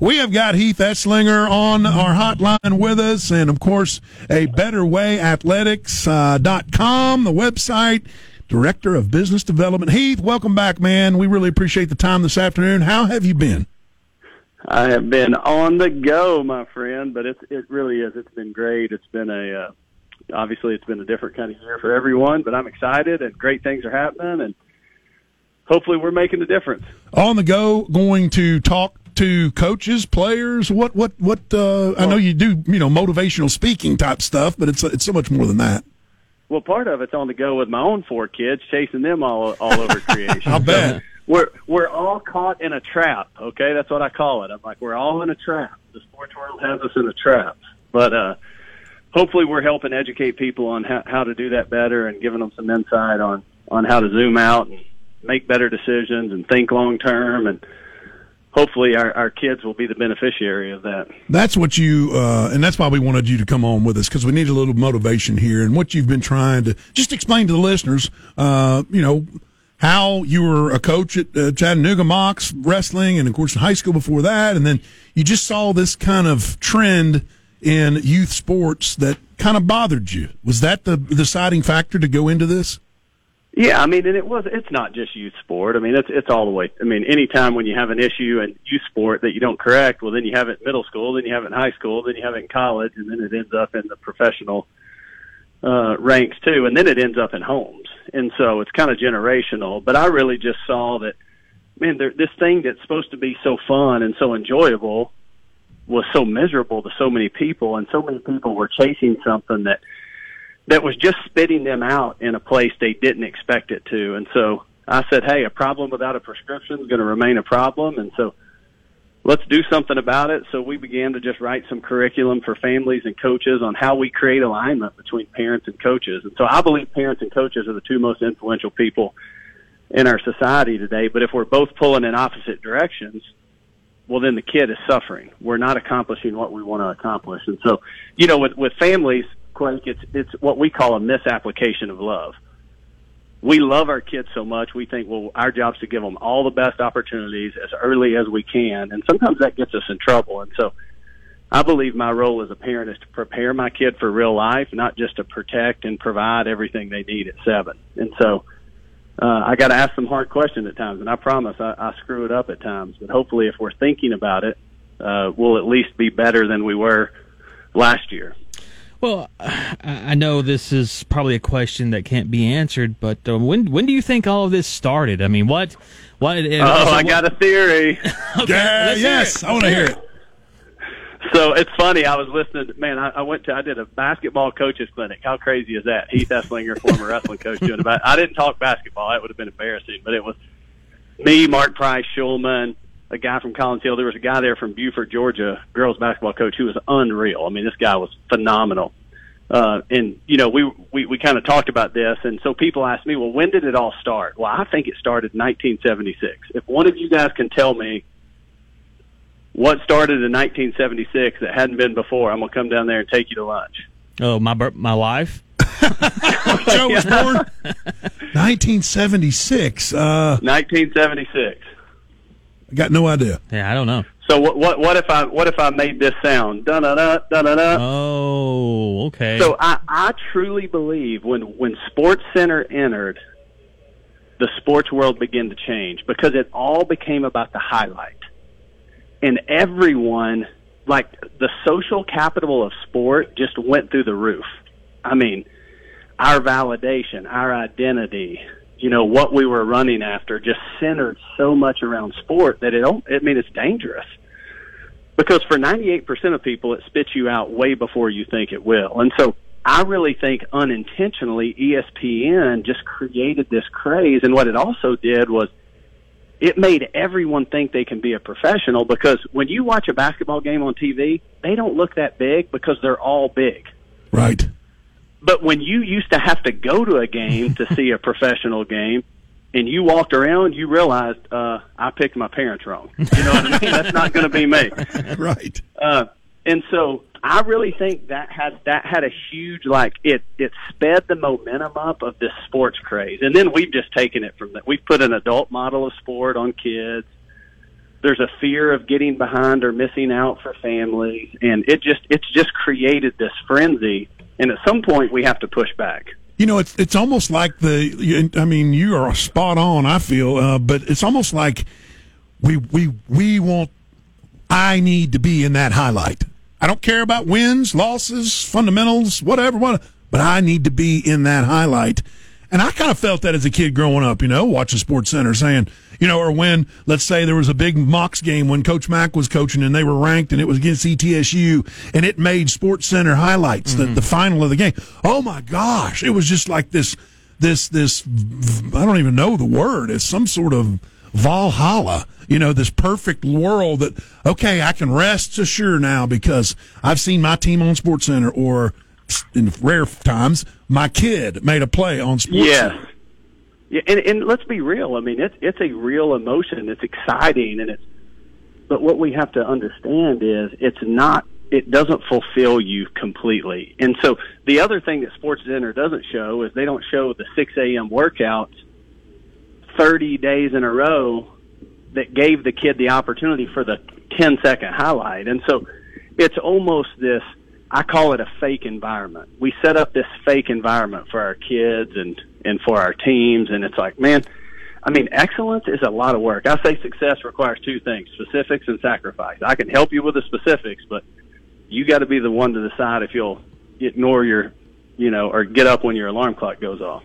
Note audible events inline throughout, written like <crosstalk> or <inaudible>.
We have got Heath Eslinger on our hotline with us, and of course, a betterwayathletics.com, uh, .com, the website, Director of Business Development. Heath, welcome back, man. We really appreciate the time this afternoon. How have you been? I have been on the go, my friend, but it's it really is. It's been great. It's been a uh, obviously it's been a different kind of year for everyone, but I'm excited and great things are happening and hopefully we're making a difference. On the go, going to talk to coaches, players. What what what? Uh, well, I know you do you know motivational speaking type stuff, but it's it's so much more than that. Well, part of it's on the go with my own four kids, chasing them all all over <laughs> creation. I bet. So we're we're all caught in a trap. Okay, that's what I call it. I'm like we're all in a trap. The sports world has us in a trap, but uh, hopefully we're helping educate people on how, how to do that better and giving them some insight on on how to zoom out and make better decisions and think long term and hopefully our, our kids will be the beneficiary of that. That's what you, uh, and that's why we wanted you to come on with us because we need a little motivation here and what you've been trying to just explain to the listeners, uh, you know, how you were a coach at uh, Chattanooga Mocs wrestling and of course in high school before that. And then you just saw this kind of trend in youth sports that kind of bothered you. Was that the deciding factor to go into this? Yeah, I mean, and it was. It's not just youth sport. I mean, it's it's all the way. I mean, anytime when you have an issue in youth sport that you don't correct, well, then you have it in middle school, then you have it in high school, then you have it in college, and then it ends up in the professional uh, ranks too, and then it ends up in homes. And so it's kind of generational. But I really just saw that, man, there, this thing that's supposed to be so fun and so enjoyable was so miserable to so many people, and so many people were chasing something that that was just spitting them out in a place they didn't expect it to. And so I said, hey, a problem without a prescription is going to remain a problem. And so let's do something about it. So we began to just write some curriculum for families and coaches on how we create alignment between parents and coaches. And so I believe parents and coaches are the two most influential people in our society today. But if we're both pulling in opposite directions, well, then the kid is suffering. We're not accomplishing what we want to accomplish. And so, you know, with, with families, Quake, it's it's what we call a misapplication of love. We love our kids so much, we think, well, our job's to give them all the best opportunities as early as we can, and sometimes that gets us in trouble. And so, I believe my role as a parent is to prepare my kid for real life, not just to protect and provide everything they need at seven. And so, uh, I got to ask some hard questions at times, and I promise I, I screw it up at times. But hopefully, if we're thinking about it, uh, we'll at least be better than we were last year. Well, I know this is probably a question that can't be answered, but uh, when when do you think all of this started? I mean, what what? Uh, oh, I got a theory. <laughs> <laughs> okay, yeah, yes, I want to hear it. So it's funny. I was listening. Man, I, I went to. I did a basketball coaches clinic. How crazy is that? Heath Eslinger, former <laughs> wrestling coach, doing about. I didn't talk basketball. That would have been embarrassing. But it was me, Mark Price, Schulman, a guy from Collins Hill. There was a guy there from Buford, Georgia, girls basketball coach who was unreal. I mean, this guy was phenomenal. Uh, and you know, we we, we kind of talked about this, and so people ask me, well, when did it all start? Well, I think it started in 1976. If one of you guys can tell me what started in 1976 that hadn't been before, I'm gonna come down there and take you to lunch. Oh, my my life. <laughs> <laughs> Joe was born <laughs> 1976. Uh, 1976. I got no idea. Yeah, I don't know. So what what what if I what if I made this sound da da da da da da? Oh, okay. So I I truly believe when when Sports Center entered, the sports world began to change because it all became about the highlight, and everyone like the social capital of sport just went through the roof. I mean, our validation, our identity, you know what we were running after just centered so much around sport that it don't I mean it's dangerous. Because for 98% of people it spits you out way before you think it will. And so I really think unintentionally ESPN just created this craze. And what it also did was it made everyone think they can be a professional because when you watch a basketball game on TV they don't look that big because they're all big. Right but when you used to have to go to a game to see a professional game, and you walked around, you realized uh, I picked my parents wrong. You know what I mean? That's not going to be me, <laughs> right? Uh, and so I really think that had that had a huge like it it sped the momentum up of this sports craze, and then we've just taken it from that. We've put an adult model of sport on kids. there's a fear of getting behind or missing out for families, and it just it's just created this frenzy. And at some point, we have to push back. You know, it's it's almost like the. I mean, you are spot on. I feel, uh, but it's almost like we we we want. I need to be in that highlight. I don't care about wins, losses, fundamentals, whatever, what, but I need to be in that highlight. And I kind of felt that as a kid growing up, you know, watching Sports Center saying, you know, or when, let's say there was a big Mocs game when Coach Mack was coaching and they were ranked and it was against ETSU and it made Sports Center highlights, mm-hmm. the, the final of the game. Oh my gosh. It was just like this, this, this, I don't even know the word. It's some sort of Valhalla, you know, this perfect world that, okay, I can rest assured now because I've seen my team on Sports Center or in rare times, my kid made a play on sports. Yes. Yeah, and, and let's be real. I mean, it's it's a real emotion. It's exciting, and it's. But what we have to understand is it's not. It doesn't fulfill you completely. And so the other thing that Sports Center doesn't show is they don't show the 6 a.m. workouts 30 days in a row that gave the kid the opportunity for the 10 second highlight. And so it's almost this I call it a fake environment. We set up this fake environment for our kids and and for our teams, and it's like, man, I mean, excellence is a lot of work. I say success requires two things: specifics and sacrifice. I can help you with the specifics, but you got to be the one to decide if you'll ignore your, you know, or get up when your alarm clock goes off.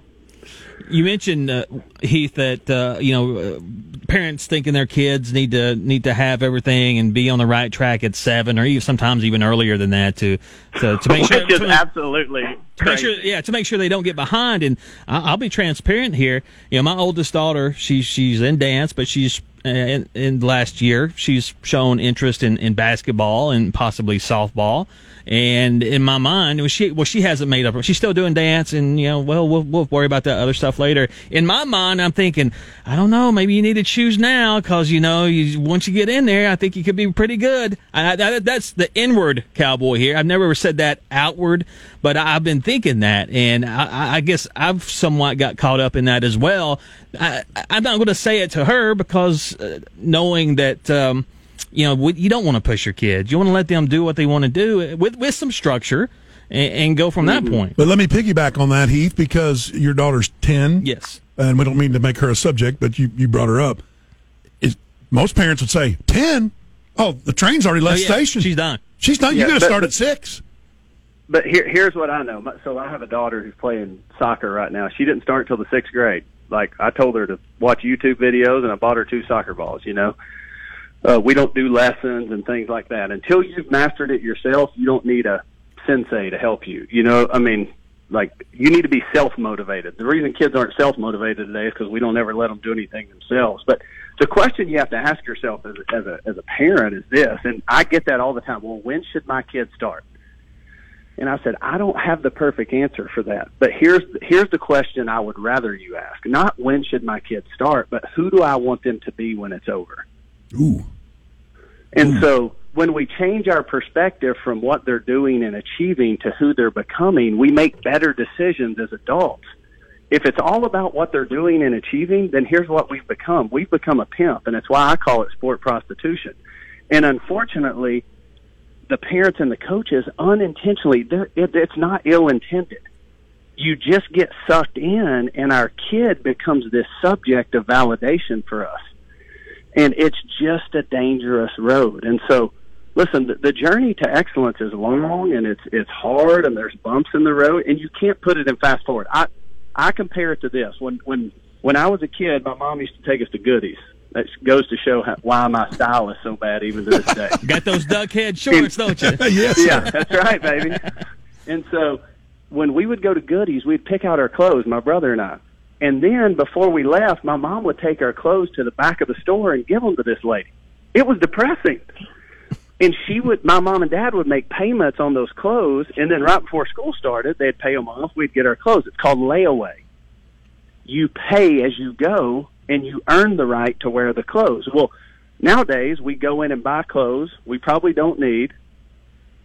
You mentioned uh, Heath that uh, you know uh, parents thinking their kids need to need to have everything and be on the right track at seven, or even sometimes even earlier than that to to, to make sure. To, absolutely to make sure, yeah, to make sure they don't get behind. And I'll be transparent here. You know, my oldest daughter, she's she's in dance, but she's Uh, in, in last year she's shown interest in, in basketball and possibly softball. And in my mind, she well she hasn't made up. She's still doing dance, and you know, well, we'll we'll worry about that other stuff later. In my mind, I'm thinking, I don't know, maybe you need to choose now because you know, you, once you get in there, I think you could be pretty good. I, I, that's the inward cowboy here. I've never said that outward, but I've been thinking that, and I, I guess I've somewhat got caught up in that as well. I, am not going to say it to her because uh, knowing that. Um, you know, you don't want to push your kids. You want to let them do what they want to do with with some structure and, and go from mm-hmm. that point. But let me piggyback on that, Heath, because your daughter's ten. Yes, and we don't mean to make her a subject, but you you brought her up. Is most parents would say ten? Oh, the train's already left oh, yeah. station. She's done. She's done. Yeah, you got to start at six. But here, here's what I know. So I have a daughter who's playing soccer right now. She didn't start until the sixth grade. Like I told her to watch YouTube videos, and I bought her two soccer balls. You know, uh, we don't do lessons and things like that until you've mastered it yourself. You don't need a sensei to help you. You know, I mean, like you need to be self motivated. The reason kids aren't self motivated today is because we don't ever let them do anything themselves. But the question you have to ask yourself as, as a as a parent is this, and I get that all the time. Well, when should my kids start? And I said, I don't have the perfect answer for that. But here's here's the question I would rather you ask: not when should my kids start, but who do I want them to be when it's over? Ooh. And so when we change our perspective from what they're doing and achieving to who they're becoming, we make better decisions as adults. If it's all about what they're doing and achieving, then here's what we've become. We've become a pimp, and it's why I call it sport prostitution. And unfortunately, the parents and the coaches unintentionally, it, it's not ill intended. You just get sucked in, and our kid becomes this subject of validation for us and it's just a dangerous road. And so, listen, the, the journey to excellence is long and it's it's hard, and there's bumps in the road, and you can't put it in fast forward. I I compare it to this when when when I was a kid, my mom used to take us to Goody's. That goes to show how, why my style is so bad even to this day. <laughs> Got those duck head <laughs> shorts, don't you? <laughs> yes. Yeah, that's right, baby. And so when we would go to Goody's, we'd pick out our clothes, my brother and I. And then before we left, my mom would take our clothes to the back of the store and give them to this lady. It was depressing. And she would, my mom and dad would make payments on those clothes, and then right before school started, they'd pay them off. We'd get our clothes. It's called layaway. You pay as you go, and you earn the right to wear the clothes. Well, nowadays we go in and buy clothes we probably don't need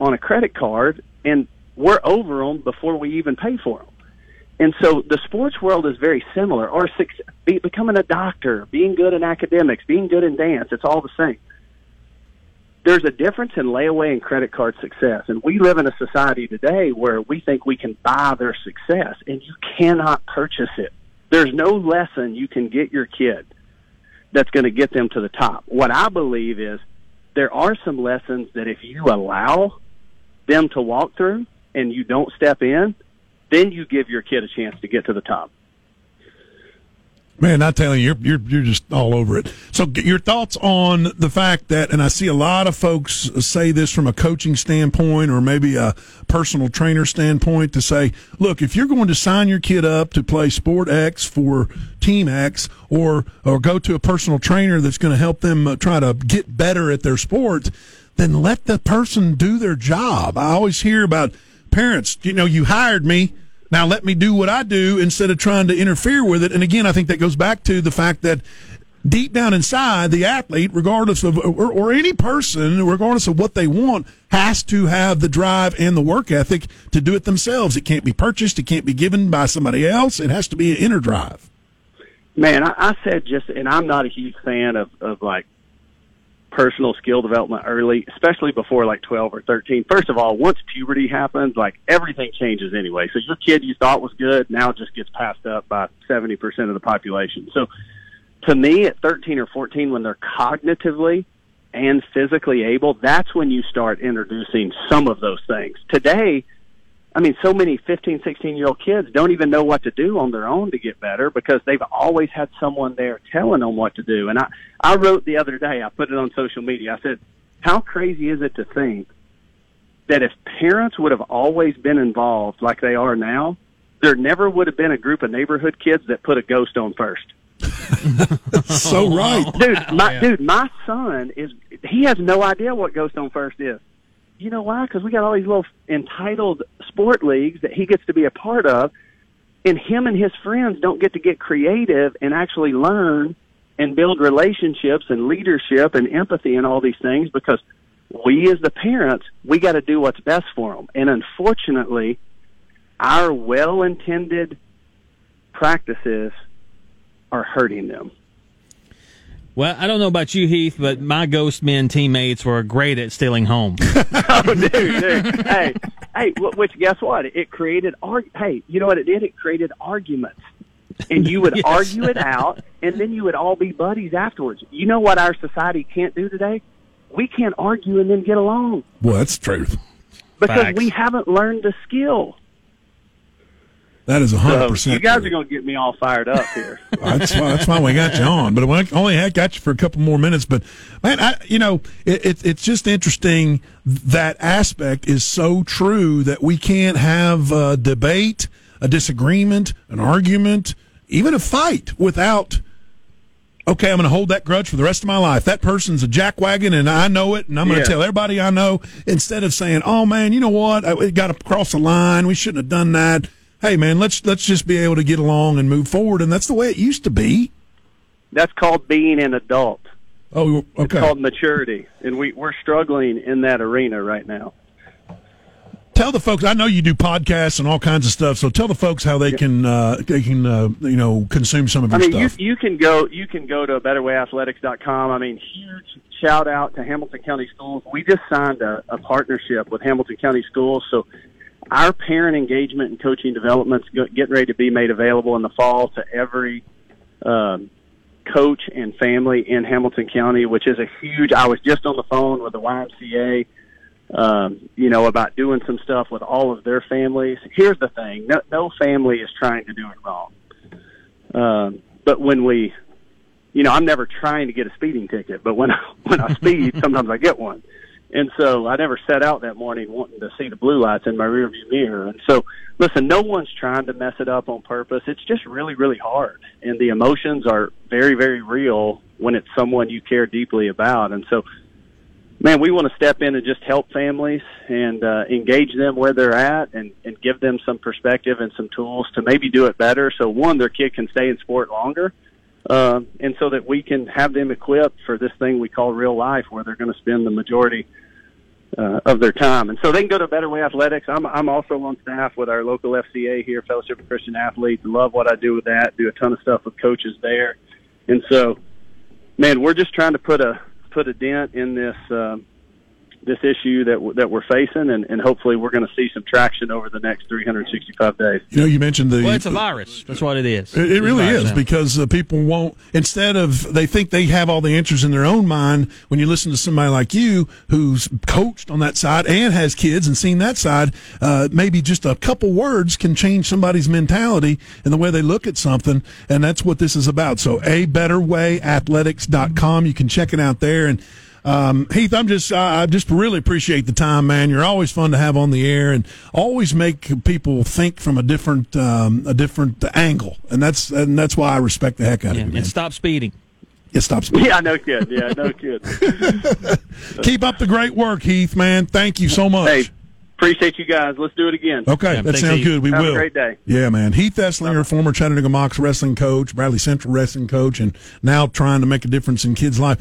on a credit card, and we're over them before we even pay for them. And so the sports world is very similar. Or be, becoming a doctor, being good in academics, being good in dance, it's all the same. There's a difference in layaway and credit card success. And we live in a society today where we think we can buy their success, and you cannot purchase it. There's no lesson you can get your kid that's going to get them to the top. What I believe is there are some lessons that if you allow them to walk through and you don't step in, then you give your kid a chance to get to the top. Man, I tell you, you're you're you're just all over it. So, your thoughts on the fact that, and I see a lot of folks say this from a coaching standpoint or maybe a personal trainer standpoint to say, look, if you're going to sign your kid up to play sport X for team X, or or go to a personal trainer that's going to help them uh, try to get better at their sport, then let the person do their job. I always hear about parents, you know, you hired me now let me do what I do instead of trying to interfere with it. And again, I think that goes back to the fact that deep down inside, the athlete, regardless of, or, or, any person, regardless of what they want, has to have the drive and the work ethic to do it themselves. It can't be purchased. It can't be given by somebody else. It has to be an inner drive. Man, I, I said just, and I'm not a huge fan of, of like personal skill development early, especially before like 12 or 13. First of all, once puberty happens, like everything changes anyway. So your kid you thought was good now just gets passed up by 70% of the population. So to me at 13 or 14 when they're cognitively and physically able, that's when you start introducing some of those things. Today, I mean, so many 15, 16 year old kids don't even know what to do on their own to get better because they've always had someone there telling them what to do. And I, I wrote the other day, I put it on social media. I said, how crazy is it to think that if parents would have always been involved like they are now, there never would have been a group of neighborhood kids that put a ghost on first. <laughs> so right, dude. My yeah. dude, my son is he has no idea what Ghost on First is you know why? Because we got all these little entitled sport leagues that he gets to be a part of, and him and his friends don't get to get creative and actually learn and build relationships and leadership and empathy and all these things because we as the parents we got to do what's best for them and unfortunately our well-intended practices are hurting them well, I don't know about you, Heath, but my Ghost Men teammates were great at stealing home. <laughs> oh, dude, dude. Hey, hey, which guess what? It created arg- Hey, you know what it did? It created arguments, and you would <laughs> yes. argue it out, and then you would all be buddies afterwards. You know what our society can't do today? We can't argue and then get along. Well, that's truth. Because Facts. we haven't learned the skill. That is hundred percent. You guys are going to get me all fired up here. <laughs> that's why. That's why we got you on. But I only had got you for a couple more minutes. But man, I, you know, it, it, it's just interesting. That aspect is so true that we can't have a debate, a disagreement, an argument, even a fight without. Okay, I'm going to hold that grudge for the rest of my life. That person's a jackwagon, and I know it, and I'm going to yeah. tell everybody I know. Instead of saying, "Oh man, you know what? I got to cross the line. We shouldn't have done that." Hey man, let's let's just be able to get along and move forward, and that's the way it used to be. That's called being an adult. Oh, okay. It's called maturity, and we we're struggling in that arena right now. Tell the folks. I know you do podcasts and all kinds of stuff. So tell the folks how they can uh, they can uh, you know consume some of your I mean, stuff. You, you can go you can go to betterwayathletics.com. I mean, huge shout out to Hamilton County Schools. We just signed a, a partnership with Hamilton County Schools, so our parent engagement and coaching developments getting ready to be made available in the fall to every um, coach and family in Hamilton County, which is a huge. I was just on the phone with the YMCA, um, you know, about doing some stuff with all of their families. Here's the thing: no, no family is trying to do it wrong. Um, but when we, you know, I'm never trying to get a speeding ticket, but when I, <laughs> when I speed, <laughs> sometimes I get one. And so I never set out that morning wanting to see the blue lights in my rearview mirror. And so, listen, no one's trying to mess it up on purpose. It's just really, really hard. And the emotions are very, very real when it's someone you care deeply about. And so, man, we want to step in and just help families and uh, engage them where they're at and, and give them some perspective and some tools to maybe do it better. So, one, their kid can stay in sport longer uh, and so that we can have them equipped for this thing we call real life, where they're going to spend the majority uh, of their time. And so they can go to Better Way Athletics. I'm I'm also on staff with our local FCA here, Fellowship of Christian Athletes. Love what I do with that. Do a ton of stuff with coaches there. And so, man, we're just trying to put a put a dent in this. Um, this issue that that we're facing, and, and hopefully we're going to see some traction over the next 365 days. You know, you mentioned the well, it's a virus. That's what it is. It, it really is now. because uh, people won't. Instead of they think they have all the answers in their own mind. When you listen to somebody like you who's coached on that side and has kids and seen that side, uh, maybe just a couple words can change somebody's mentality and the way they look at something, and that's what this is about. So, a better way athletics.com. You can check it out there and. Um, Heath, I'm just I just really appreciate the time, man. You're always fun to have on the air, and always make people think from a different um, a different angle, and that's and that's why I respect the heck out yeah, of you. And stop speeding. Yeah, stop speeding. Yeah, no kid. Yeah, no kid. <laughs> Keep up the great work, Heath. Man, thank you so much. Hey, appreciate you guys. Let's do it again. Okay, yeah, that sounds good. We will. Have will. A great day. Yeah, man. Heath Eslinger, former Chattanooga Mocs wrestling coach, Bradley Central wrestling coach, and now trying to make a difference in kids' life.